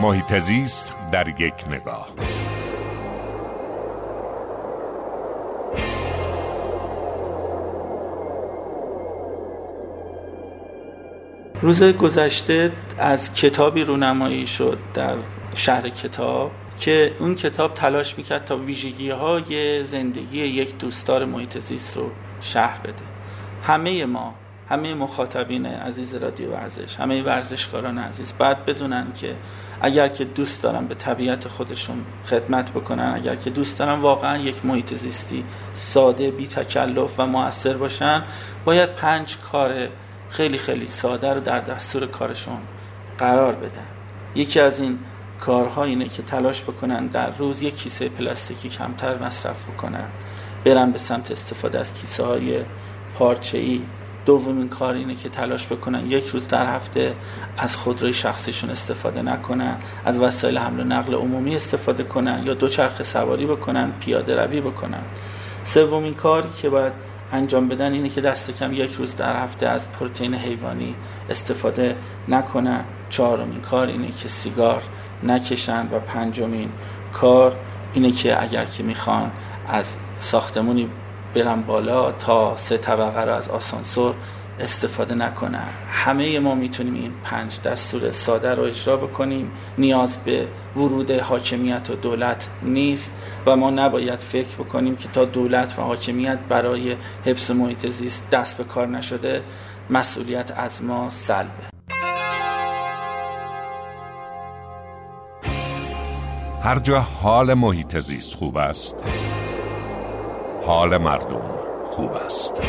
محیط زیست در یک نگاه. روز گذشته از کتابی رونمایی شد در شهر کتاب که اون کتاب تلاش می‌کرد تا ویژگی های زندگی یک دوستدار محیط زیست رو شهر بده. همه ما همه مخاطبین عزیز رادیو ورزش همه ورزشکاران عزیز باید بدونن که اگر که دوست دارن به طبیعت خودشون خدمت بکنن اگر که دوست دارن واقعا یک محیط زیستی ساده بی تکلف و موثر باشن باید پنج کار خیلی خیلی ساده رو در دستور کارشون قرار بدن. یکی از این کارها اینه که تلاش بکنن در روز یک کیسه پلاستیکی کمتر مصرف بکنن برن به سمت استفاده از کیسه های پارچه ای دومین کار اینه که تلاش بکنن یک روز در هفته از خودروی شخصیشون استفاده نکنن از وسایل حمل و نقل عمومی استفاده کنن یا دوچرخه سواری بکنن پیاده روی بکنن. سومین کاری که باید انجام بدن اینه که دست کم یک روز در هفته از پروتئین حیوانی استفاده نکنن. چهارمین کار اینه که سیگار نکشن و پنجمین کار اینه که اگر که می‌خوان از ساختمونی برن بالا تا سه طبقه رو از آسانسور استفاده نکنن همه ما می‌تونیم این پنج دستور ساده رو اجرا بکنیم. نیاز به ورود حاکمیت و دولت نیست و ما نباید فکر بکنیم که تا دولت و حاکمیت برای حفظ محیط زیست دست به کار نشده مسئولیت از ما سلبه. هر جا حال محیط زیست خوب است حال مردم خوب است.